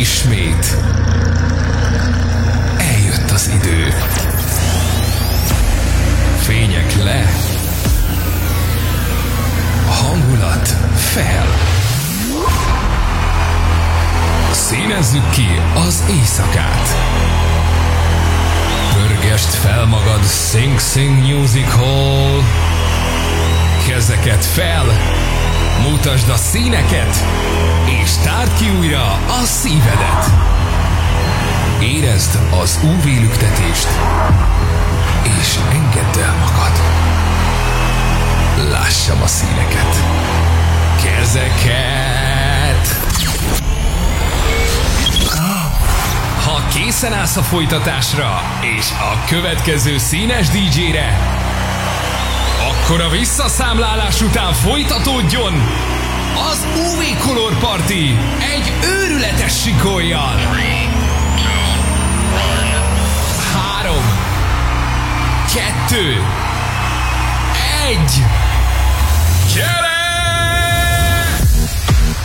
Ismét eljött az idő. Fények le, hangulat fel. Színezzük ki az éjszakát. Pörgest fel magad Sing Sing Music Hall. Kezeket fel, mutasd a színeket, és tárd ki újra a szívedet. Érezd az UV lüktetést, és engedd el magad. Lássam a színeket. Kezeket! Ha készen állsz a folytatásra, és a következő színes DJ-re, akkor a visszaszámlálás után folytatódjon az UV Color Party egy őrületes sikoljal. Három, kettő, egy, gyere!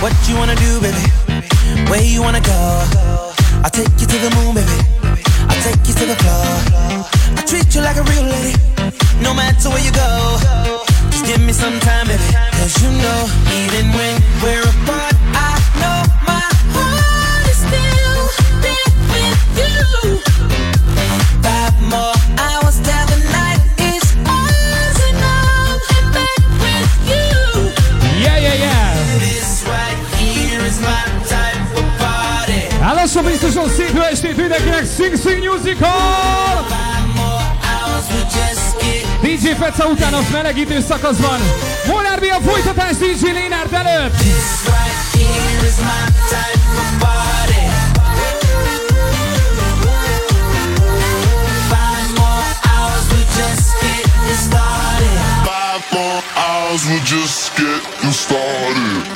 What you wanna do, baby? Where you wanna go? I'll take you to the moon, baby. I'll take you to the floor. I treat you like a real lady, no matter where you go. Just give me some time, baby. Cause you know, even when we're apart, I know my heart is still there with you. Five more party. Állásra biztosan szép jó estét mindenkinek Sing Sing Music Hall! Five more hours, we just get DJ Feca után az melegítő szakaszban. Molnár mi a folytatás DJ Lénárd előtt? this right here is my type of party. Five more hours, we just getting started. Five more hours, we're just getting started.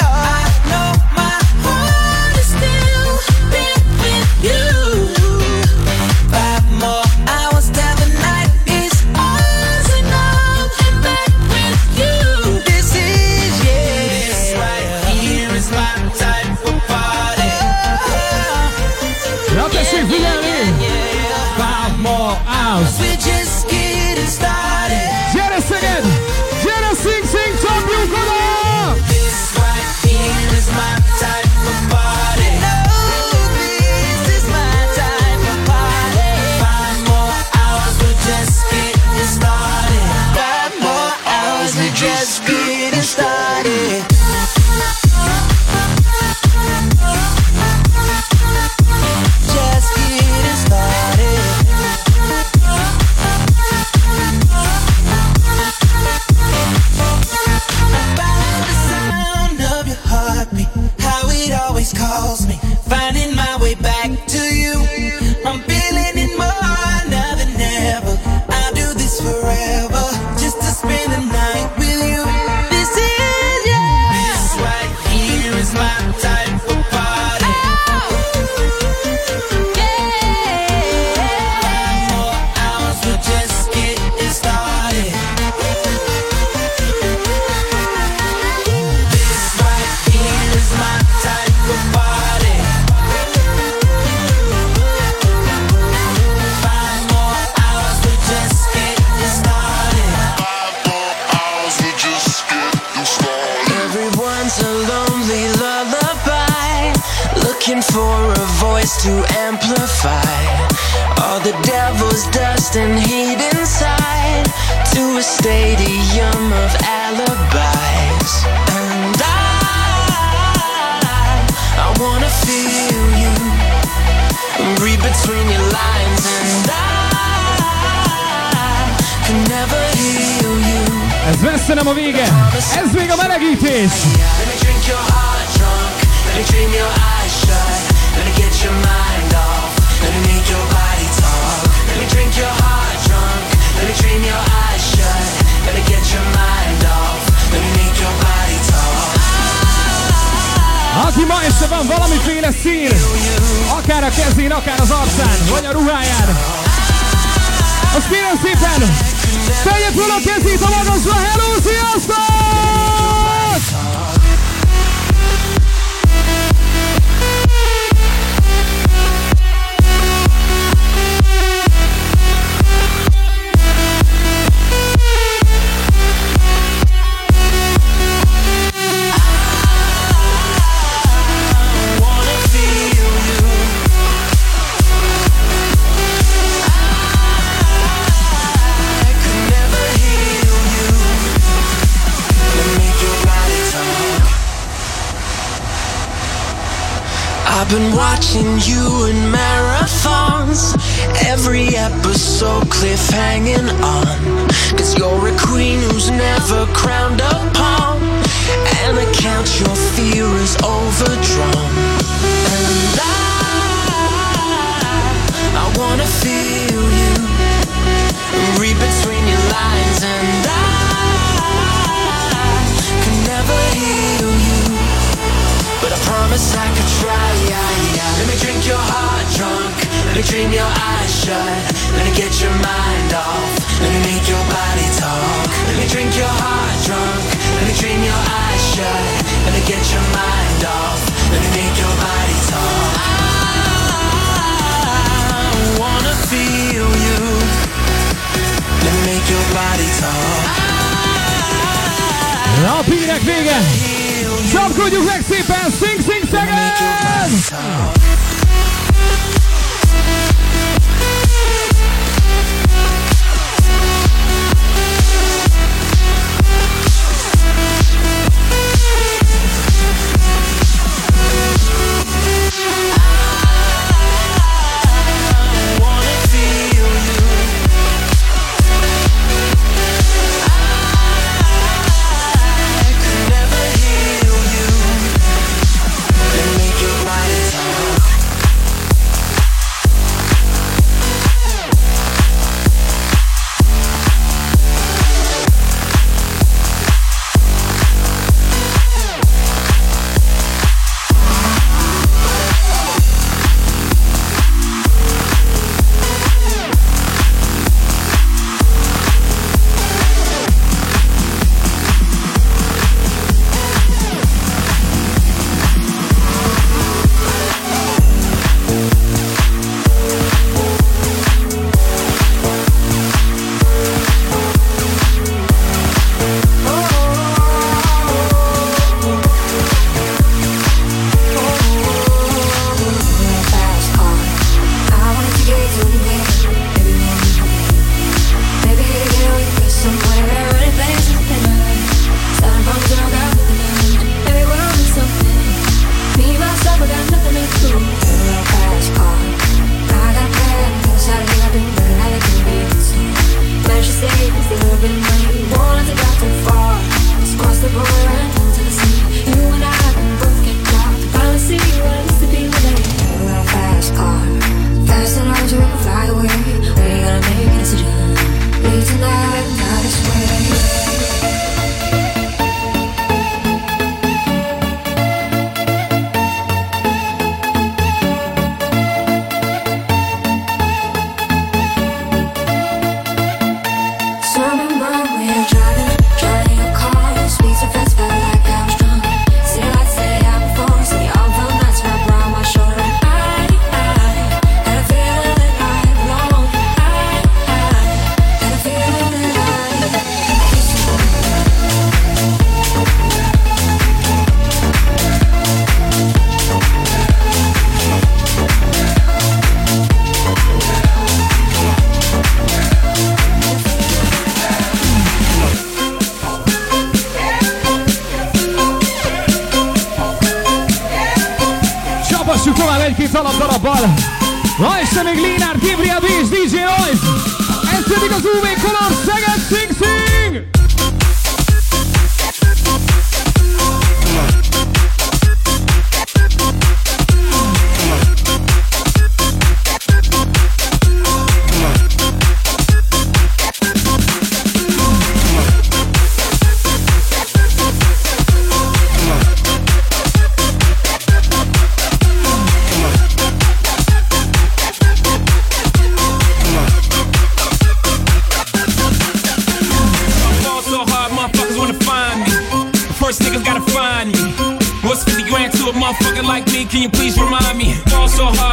van valamiféle szín, akár a kezén, akár az arcán, vagy a ruháján. Azt kérem szépen, tegye fel a kezét a magasra, hello, sziasztok! Been watching you in marathons. Every episode cliffhanging on. Cause you're a queen who's never crowned upon. And I count your fear is overdrawn. And I, I wanna feel promise I could try. Let me drink your heart drunk. Let me dream your eyes shut. Let me get your mind off. Let me make your body talk. Let me drink your heart drunk. Let me dream your eyes shut. Let me get your mind off. Let me make your body talk. I wanna feel you. Let me make your body talk. A pírek vége! Csapkodjuk meg szépen! Sing, sing, Szeged!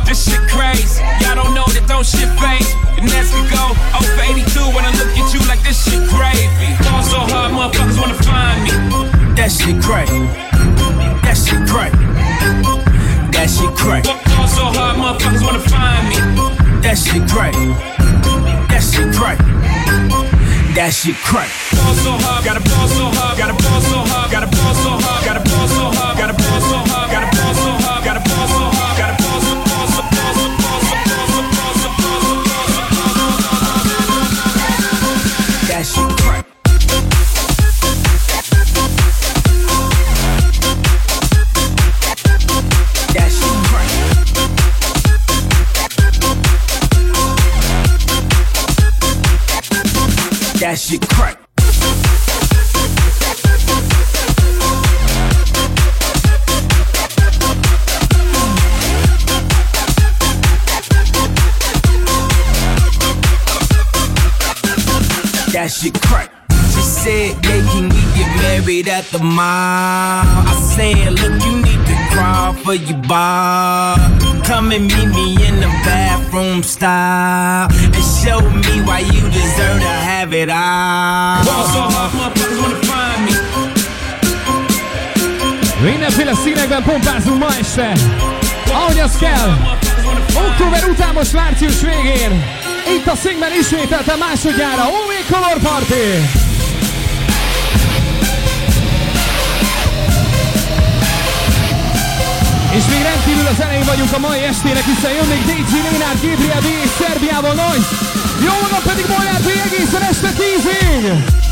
This shit crazy. Y'all don't know that don't shit faze. The Nets could go 0 for 82 when I look at you like this shit gravy. Fall so hard, motherfuckers wanna find me. That shit crazy. That shit crazy. That shit crazy. Fall so hard, motherfuckers wanna find me. That shit crazy. That shit crazy. That shit crack. Ball so hard, gotta ball so hard, gotta ball so hard, gotta ball so hard, gotta That shit crack. That shit crack. She said, yeah, can we get married at the mall? I said, look, you need to crawl for your bar. Come and meet me in the bathroom style and show me why you deserve to have it all. so hard, motherfuckers wanna find me. Mindenféle színekben pompázunk ma este. Ahogy az kell. Október után most március végén. Itt a Szingben ismételten másodjára. OV Color Party. És még rendkívül az elején vagyunk a mai estének, hiszen jön még DJ Lénár, Gabriel B. és Szerbiával Noise. Jó magam pedig Bolyár B. egészen este 10-ig.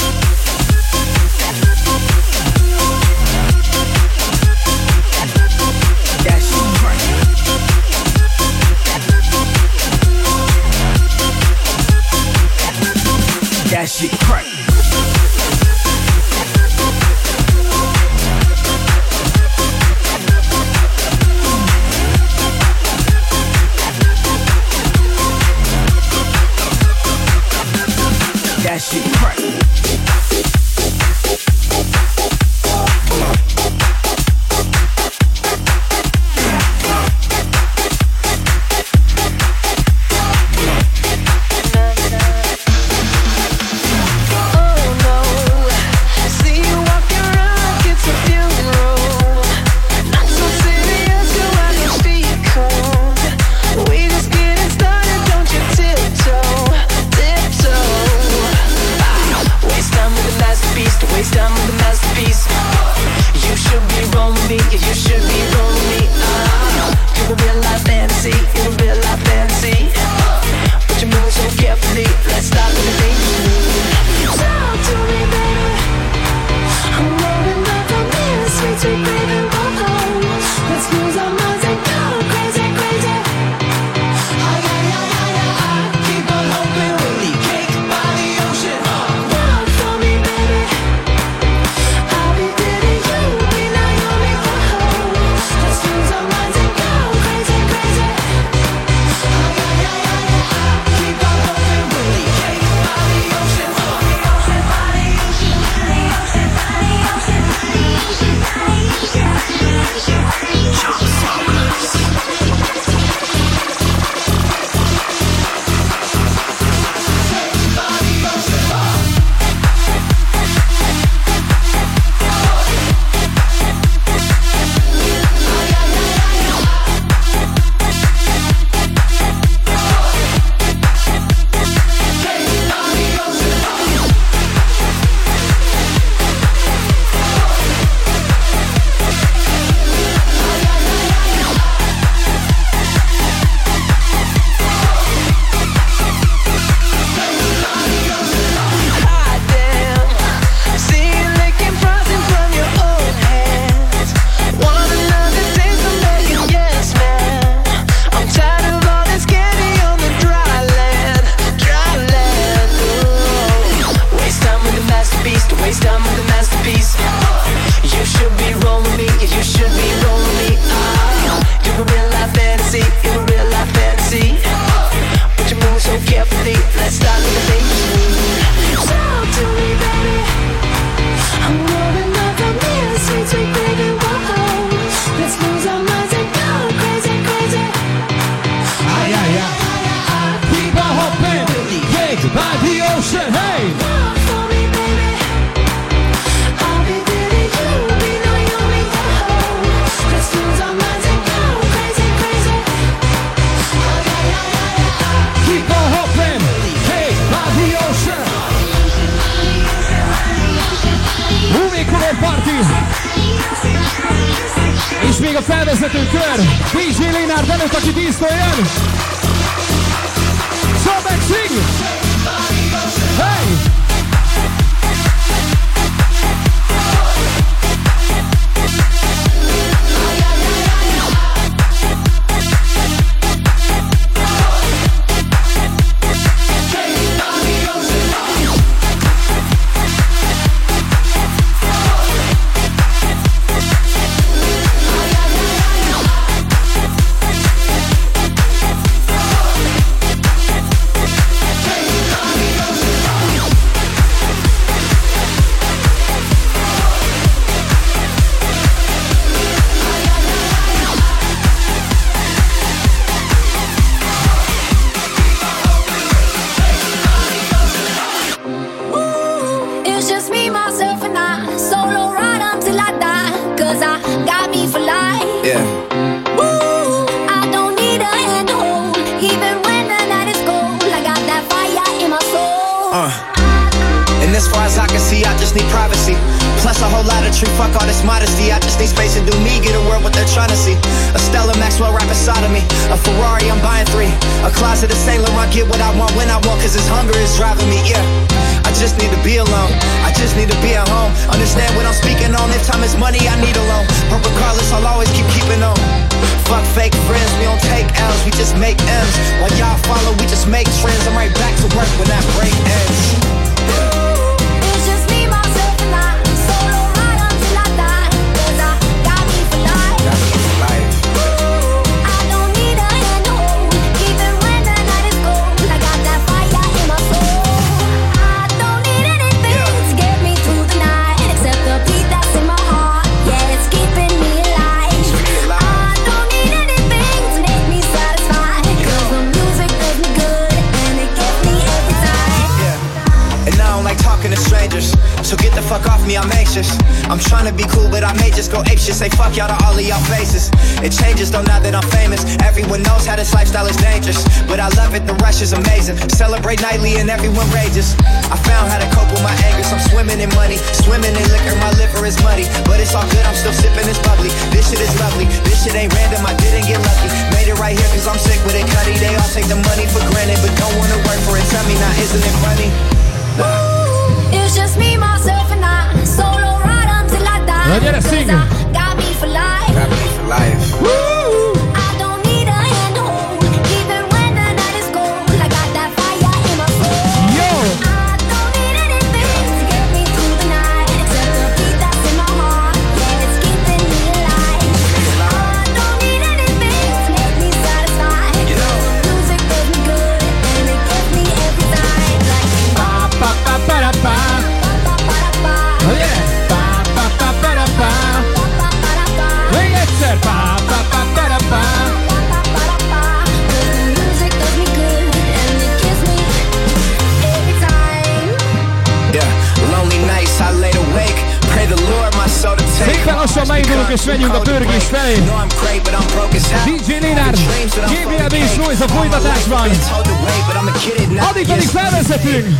És még a felvezető kör. DJ Lénárd előtt, aki dísztől jön. Szabad Sing! I'm right back to work when I break in. go ape shit, say fuck y'all to all of y'all faces. It changes though now that I'm famous. Everyone knows how this lifestyle is dangerous, but I love it. The rush is amazing. Celebrate nightly and everyone rages. I found how to cope with my anger. So I'm swimming in money, swimming in liquor. My liver is muddy, but it's all good. I'm still sipping this bubbly. This shit is lovely. This shit ain't random. I didn't get lucky. Made it right here cause I'm sick with it. Cutty, they all take the money for granted, but don't wanna work for it. Tell me now, isn't it funny? Ooh, It's just me, myself. Now get a. Got me for life. Got me for life. Woo! Gyorsan megindulunk és megyünk a pörgés felé. DJ Lénárd, GBL Bass Noise a folytatásban. Addig pedig felvezetünk.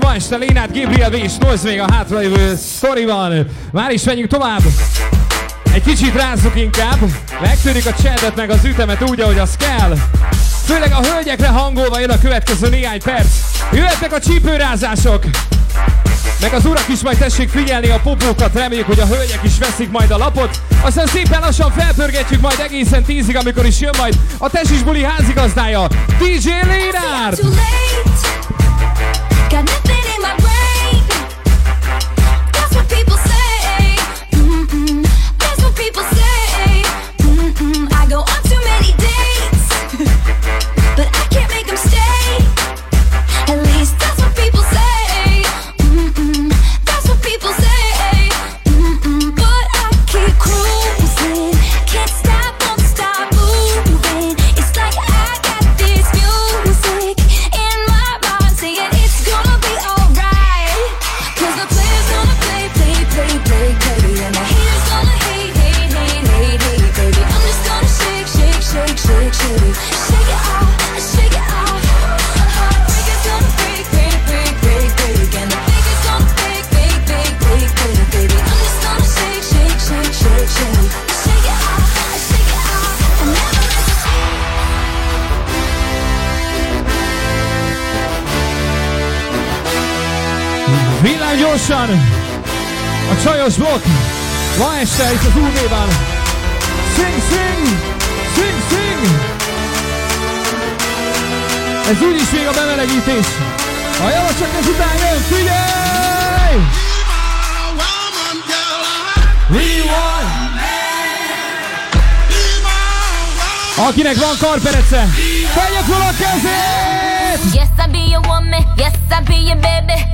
Ma este Lénát, Gabriel B. és Noise még a hátralévő sztorival. Már is menjünk tovább. Egy kicsit rázzuk inkább. Megtörjük a csendet meg az ütemet úgy, ahogy az kell. Főleg a hölgyekre hangolva jön a következő néhány perc. Jöhetnek a csípőrázások. Meg az urak is majd tessék figyelni a popókat, reméljük, hogy a hölgyek is veszik majd a lapot. Aztán szépen lassan felpörgetjük majd egészen tízig, amikor is jön majd a Tesis Buli házigazdája, DJ Lénár! Csajos blokk! Ma este itt az UV-ban! Sing, sing! Sing, sing! Ez úgyis még a bemelegítés! A java csak ezután jön, figyelj! Rewind! Akinek van karperece, tegye fel a kezét! Yes, I'll be your woman. Yes, I'll be your baby.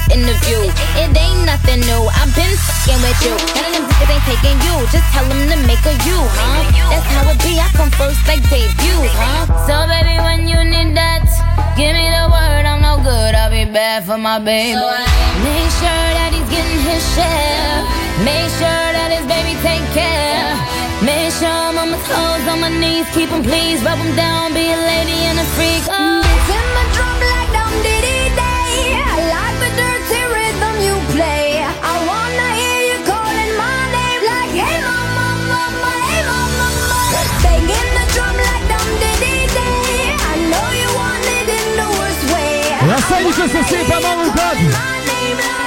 This interview, it ain't nothing new. I've been fucking with you. None of them niggas ain't taking you, just tell them to make a you, huh? That's how it be, I come first like debuts, huh? So baby, when you need that, give me the word, I'm no good, I'll be bad for my baby. So Make sure that he's getting his share. Make sure that his baby take care. Make sure I'm on my toes, on my knees, keep 'em please, rub 'em down, be a lady and a freak. Oh. Questa szépen magunkat!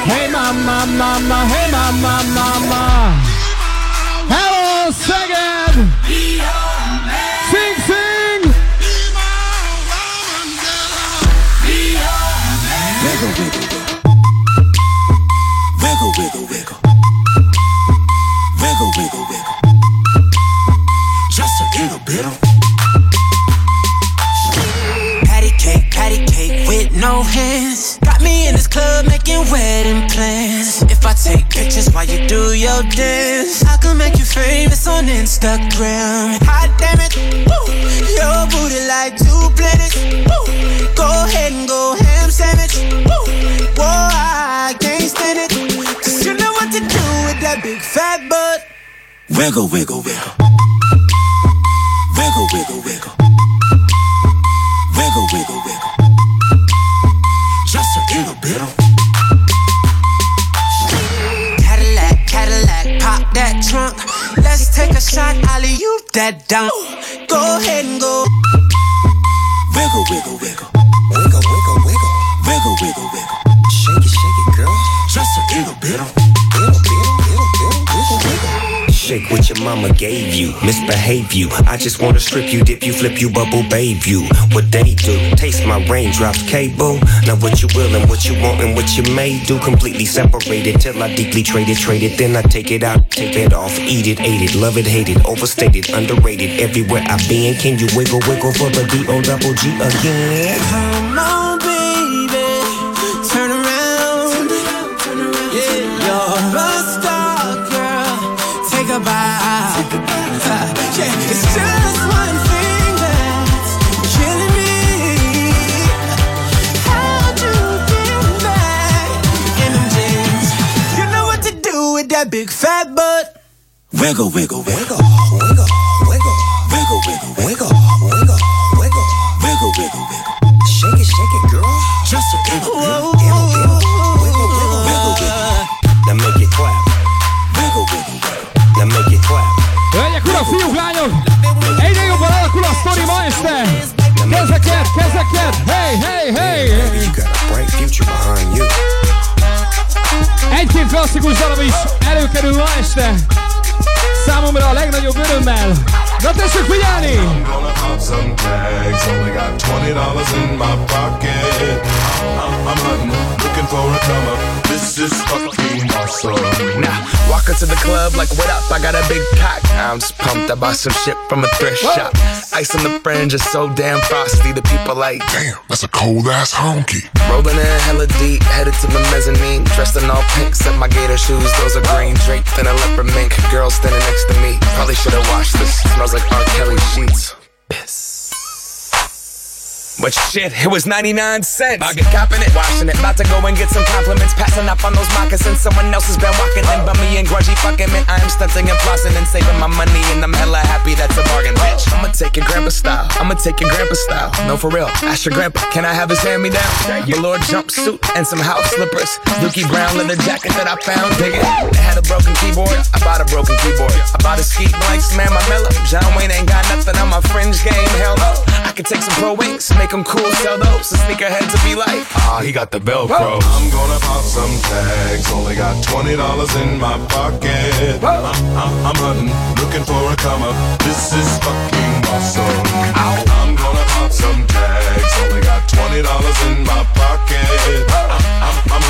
Hey mama, mama, hey mama, mama! No hands. Got me in this club making wedding plans. If I take pictures while you do your dance. I can make you famous on Instagram. Hot damn it, woo. Your booty like two planets. Woo. Go ahead and go ham sandwich. Woo. Whoa, I can't stand it. Cause you know what to do with that big fat butt. Wiggle, wiggle. Wiggle, wiggle, wiggle. Wiggle, Let's take a shot, Ollie, you that down. Go mm. ahead and go. Wiggle, wiggle, wiggle. Wiggle, wiggle, wiggle. Wiggle, wiggle, Shake what your mama gave you, misbehave you. I just wanna strip you, dip you, flip you, bubble babe you. What they do, taste my raindrops, cable. Now what you will and what you want and what you may do, completely separated till I deeply trade it, trade it. Then I take it out, take it off, eat it, ate it, love it, hate it, overstated, underrated. Everywhere I been, can you wiggle, wiggle for the D O double G again? Big fat butt. Wiggle, wiggle, wiggle, wiggle, wiggle, wiggle, wiggle, wiggle, wiggle, wiggle, wiggle, wiggle, wiggle. Shake it, shake it, girl. Just a little bit. Wiggle, wiggle, wiggle, wiggle, wiggle, wiggle. Now make it clap, Wiggle, wiggle, wiggle. now make it clap. Hölgyek, urak, fiúk, lányok! Egyre jobban alakul a sztori ma este! Kezeket, kezeket! Hey, hey, hey! Egy-két klasszikus darab is előkerül ma este. Számomra a legnagyobb örömmel. Na tessék figyelni! Gonna pop some tags, only got twenty dollars in my pocket. I'm, I'm hunting, looking for a come up. This is fucking awesome. Now, walk into the club like, what up? I got a big cock. I'm just pumped. I bought some shit from a thrift shop. Ice on the fringe is so damn frosty. The people like, Damn, that's a cold ass honky. rolling in hella deep, headed to the mezzanine. Dressed in all pink, set my gator shoes. Those are green draped in a leopard mink. Girl standing next to me. Probably should have washed this. Smells like R. Kelly sheets. Piss. But shit, it was 99 cents. I get copping it, washing it. About to go and get some compliments. Passing up on those moccasins. Someone else has been walking in bummy and grudgy fucking man. I am stunting and flossing and saving my money. And I'm hella happy that's a bargain, bitch. I'ma take your grandpa style. I'ma take your grandpa style. No, for real. Ask your grandpa, can I have his hand me down? Velour jumpsuit and some house slippers. Dookie brown leather jacket that I found. Dig it. It had a broken keyboard. I bought a broken keyboard. I bought a ski blanks, man, my mellow. John Wayne ain't got nothing on my fringe game. Hell no. I could take some pro wings, make them cool, sell those. A sneakerhead to be like, ah, he got the Velcro. I'm gonna pop some tags, only got twenty dollars in my pocket. I'm, I'm, I'm hunting, looking for a come up. This is fucking awesome. I'm gonna pop some tags, only got twenty dollars in my pocket. I'm, I'm,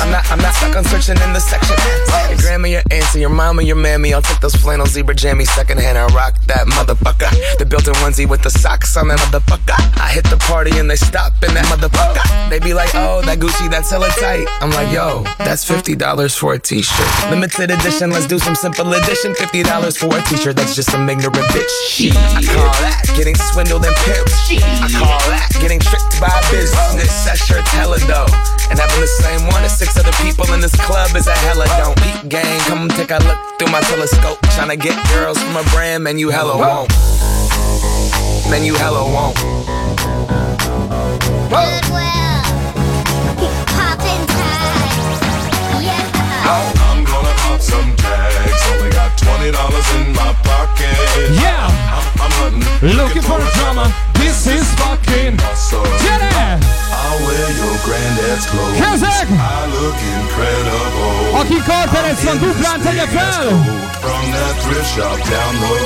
I'm not, I'm not stuck on searching in the section. Your grandma, your auntie, your mama, your mammy. I'll take those flannel zebra jammies secondhand and rock that motherfucker. The built-in onesie with the socks on that motherfucker. I hit the party and they stop in that motherfucker. They be like, oh, that Gucci, that's hella tight. I'm like, yo, that's fifty dollars for a t-shirt. Limited edition, let's do some simple edition. Fifty dollars for a t-shirt, that's just some ignorant bitch. I call that getting swindled and pimped. I call that getting tricked by business. That shirt's hella dope. And having the same one as six other people in this club is a hella don't. Peep gang, come take a look through my telescope. Tryna get girls from a brand, man, you hella won't. Man, you hella won't. Goodwill. Poppin' tags. Yeah. Oh, I'm gonna pop some tags, Twenty dollars in my pocket. Yeah, I'm, I'm hunting, looking, looking for a drama. This is fucking awesome. Get. I'll wear your granddad's clothes. Kezdek! I look incredible. Aki karterec van, duplán tegye fel!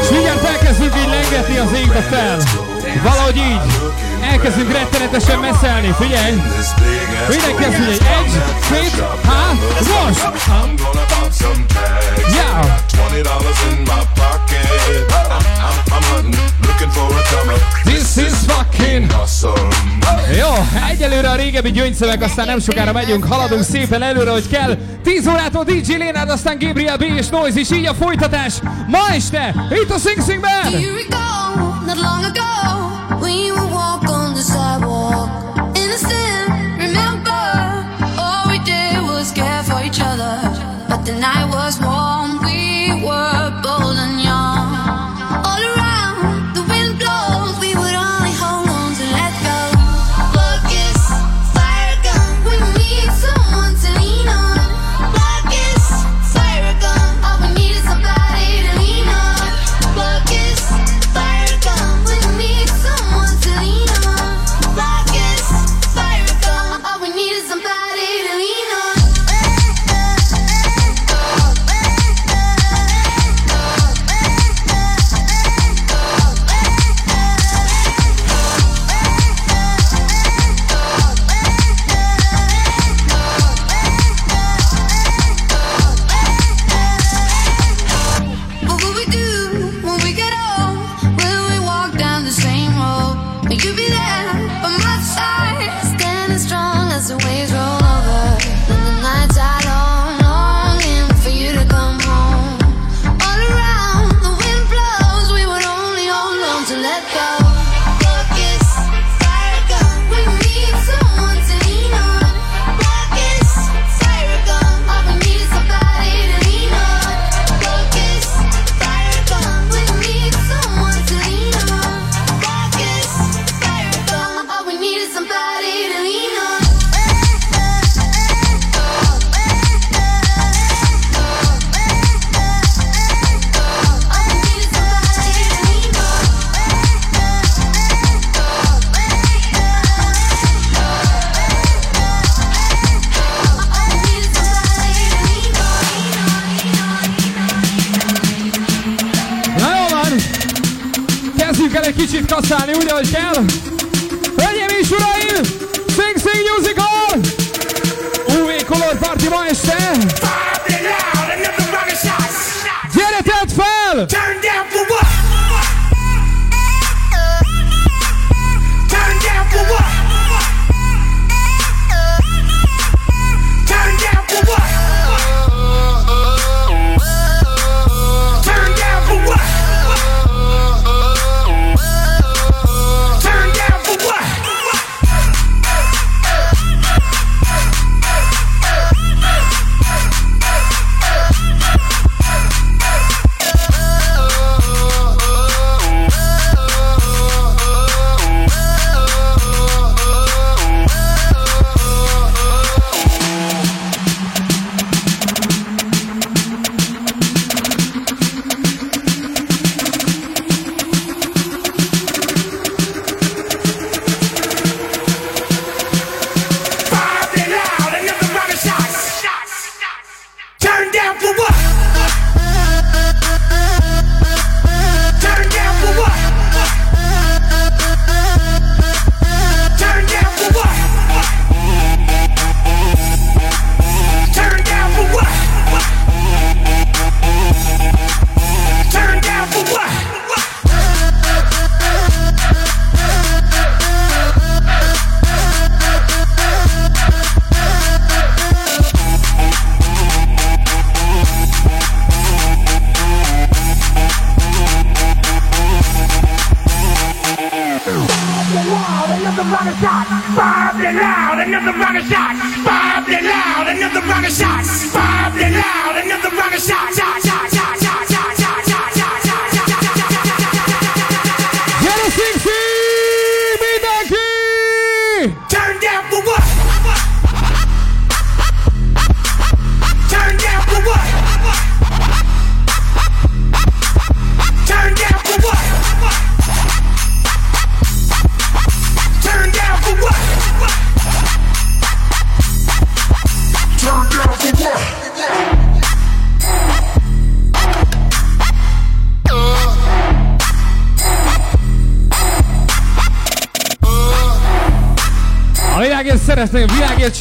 És mindjárt elkezdünk így lengetni az égbe fel. Valahogy így. Elkezdünk rettenetesen messzelni, figyelj! Mindenki figyelj! Egy, két, három! Huh? Once. I'm gonna pop some tags. Yeah. Twenty dollars in my pocket. I'm, I'm, hunting, looking for a comer. This is fucking awesome. Jó, egyelőre a régebbi gyöngyszemek, aztán nem sokára megyünk, haladunk szépen előre, hogy kell. 10 órától DJ Lénád, aztán Gabriel B. és Noise is, így a folytatás. Ma este, itt a Sing Singben! Do you recall, not long ago, when were I was one.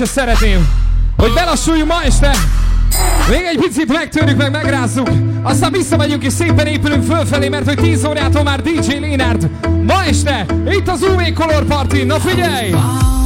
és szeretném, hogy belassuljunk ma este. Még egy picit megtörjük, meg megrázzuk. Aztán visszamegyünk és szépen épülünk fölfelé, mert hogy 10 órától már DJ Lénárd. Ma este, itt az UV Color Party. Na figyelj! Wow.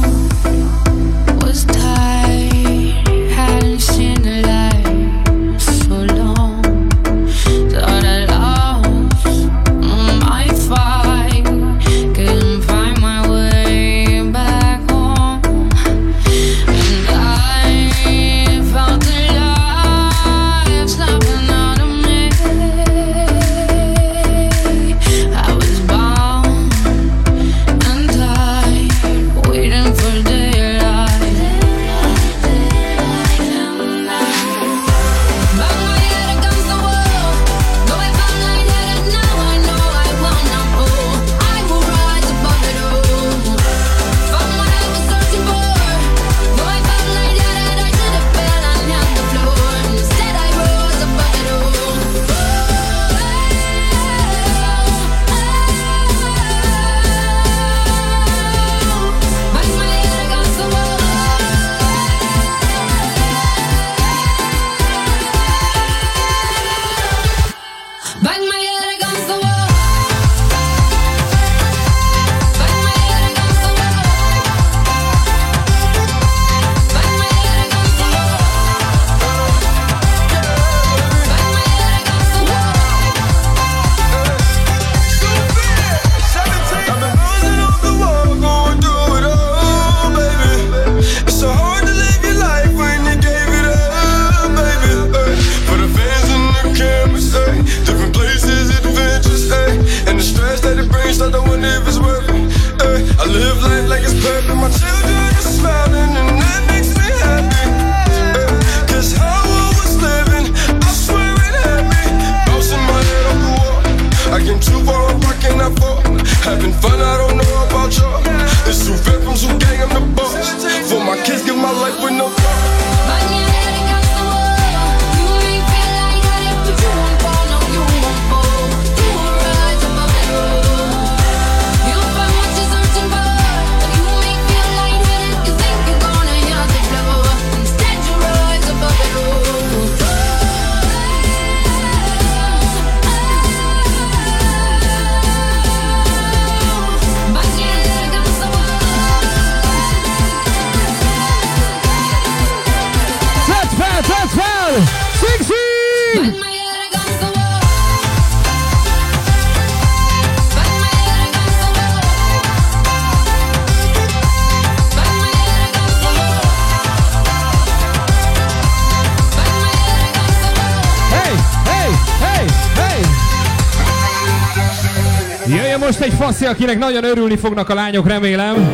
Laci, akinek nagyon örülni fognak a lányok, remélem.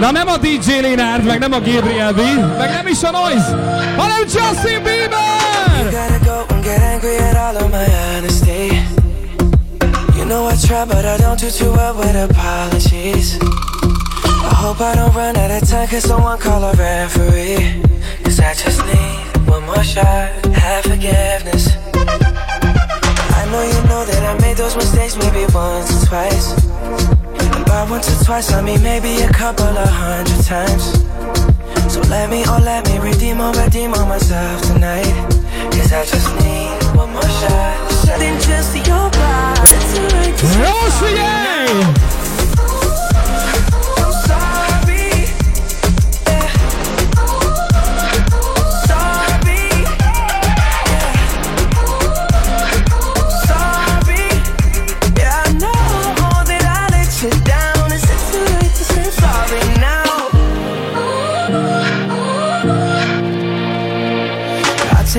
Na nem a DJ Lénárd, meg nem a Gabriel B, meg nem is a Noise, hanem Justin Bieber! You know I try, but I don't do too well with apologies. I hope I don't run out of time, cause someone call a referee. twice, I mean maybe a couple of hundred times. So let me, oh let me redeem or redeem on myself tonight. Cause I just need one more shot. Shedding just your body to make this.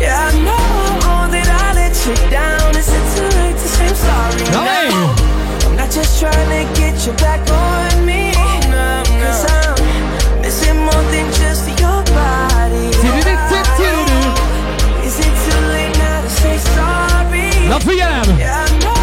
Yeah, I know that I let you down. Is it too late to say I'm sorry? I'm not just trying to get you back on me. I'm missing more than just your body. Oh, is it too late now to say sorry? Yeah, I know.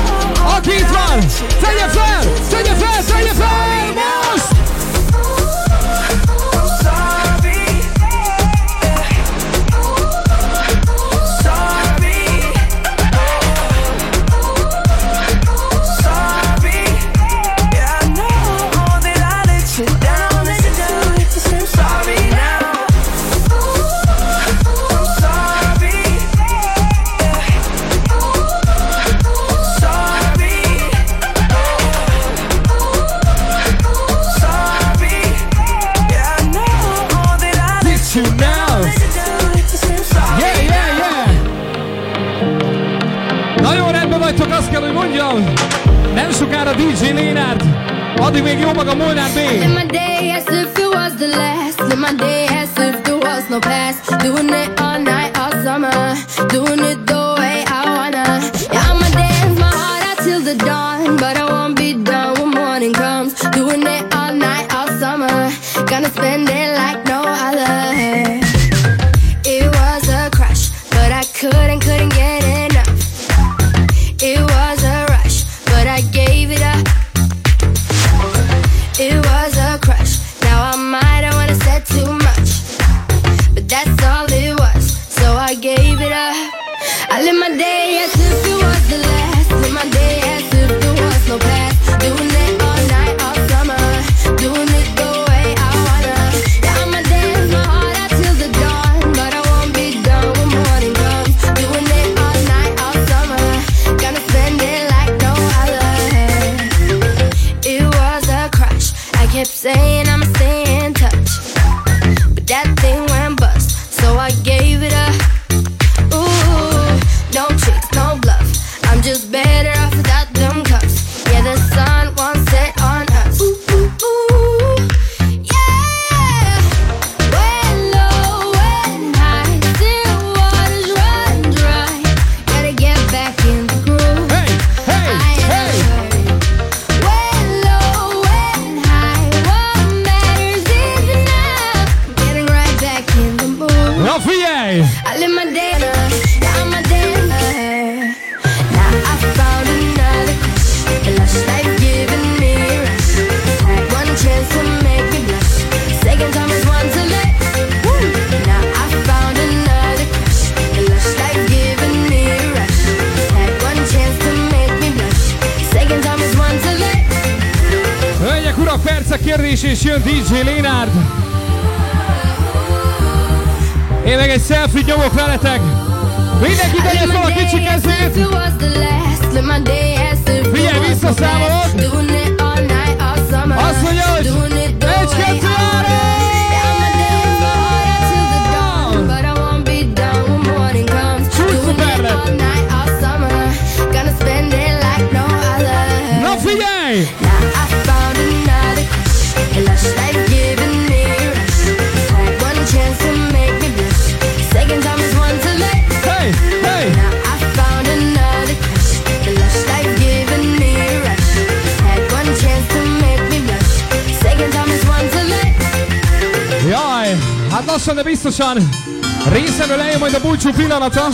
dajemo i da buď čupinala ta.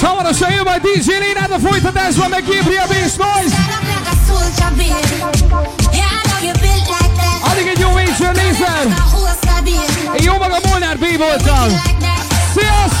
Šava na šaju by DJ Lina, da fujta desva me Gibrija Beast Noise. Ali gdje u Vinče Nisar. I umaga Molnar, Bibo je tam. Sijas!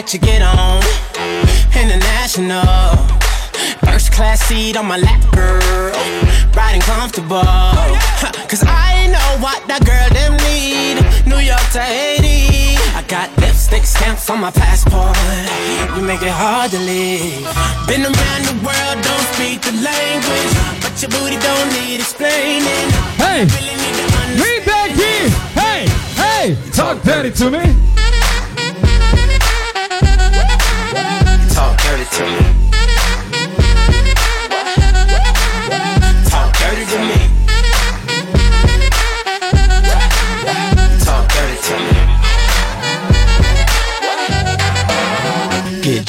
That you get on. International. First class seat on my lap, girl. Riding comfortable. Huh, Cause I know what that girl them need. New York to Haiti. I got lipstick stamps on my passport. You make it hard to leave. Been around the world, don't speak the language. But your booty don't need explaining. Hey! Read that key! Hey! Hey! Talk dirty to me!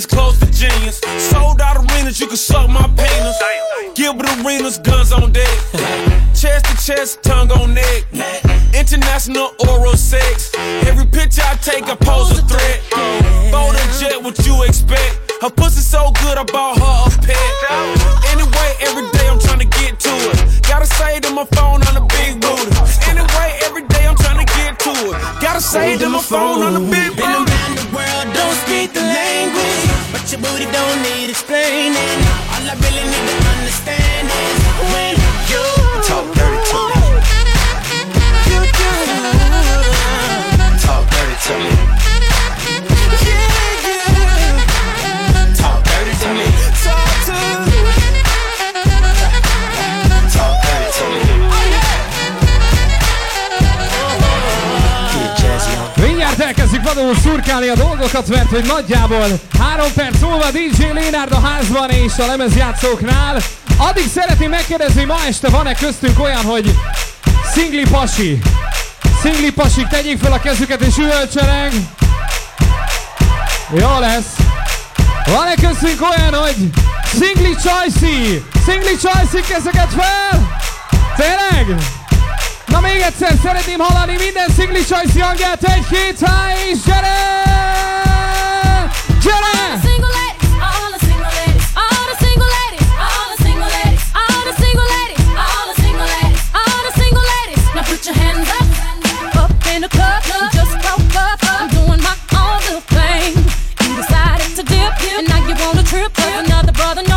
Cadenas close to genius. Sold out arenas, you can suck my penis. Gilbert Arenas, guns on deck. chest to chest, tongue on neck. International oral sex. Every picture I take, I pose a threat. Bold and jet, what you expect? Her pussy so good, I bought her a pet. Anyway, every day I'm trying to get to it. Gotta say to my phone on the big booty. Anyway, every day I'm trying to get to it. Gotta say to my phone on the big booty. Your booty don't need explaining. All I really need to understand is when you Talk dirty to me. you do. Talk dirty to me. Vadul szurkálni a dolgokat, mert hogy nagyjából három perc múlva DJ Lénárd a házban és a lemezjátszóknál. Addig szeretném megkérdezni, ma este van-e köztünk olyan, hogy szingli pasi? Szingli pasik, tegyék fel a kezüket és üvöltsenek. Jó lesz. Van-e köztünk olyan, hogy szingli csajszi? Szingli csajszi, kezeket fel! Tényleg? Na még egyszer szeretném hallani minden szingli csajszi hangját, egy, két, há, és gyere! Gyere! Single ladies, all a single ladies, all a single ladies, all a single ladies, all a single ladies, all a single ladies, all the